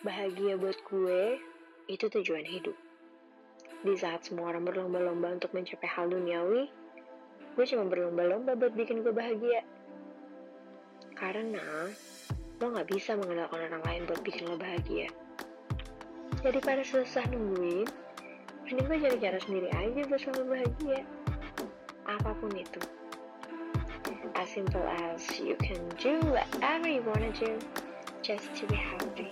Bahagia buat gue, itu tujuan hidup. Di saat semua orang berlomba-lomba untuk mencapai hal duniawi, gue cuma berlomba-lomba buat bikin gue bahagia. Karena lo gak bisa mengandalkan orang lain buat bikin lo bahagia. Jadi pada susah nungguin, mending gue cari cara sendiri aja buat selalu bahagia. Apa pun itu. As simple as you can do whatever you wanna do just to be happy.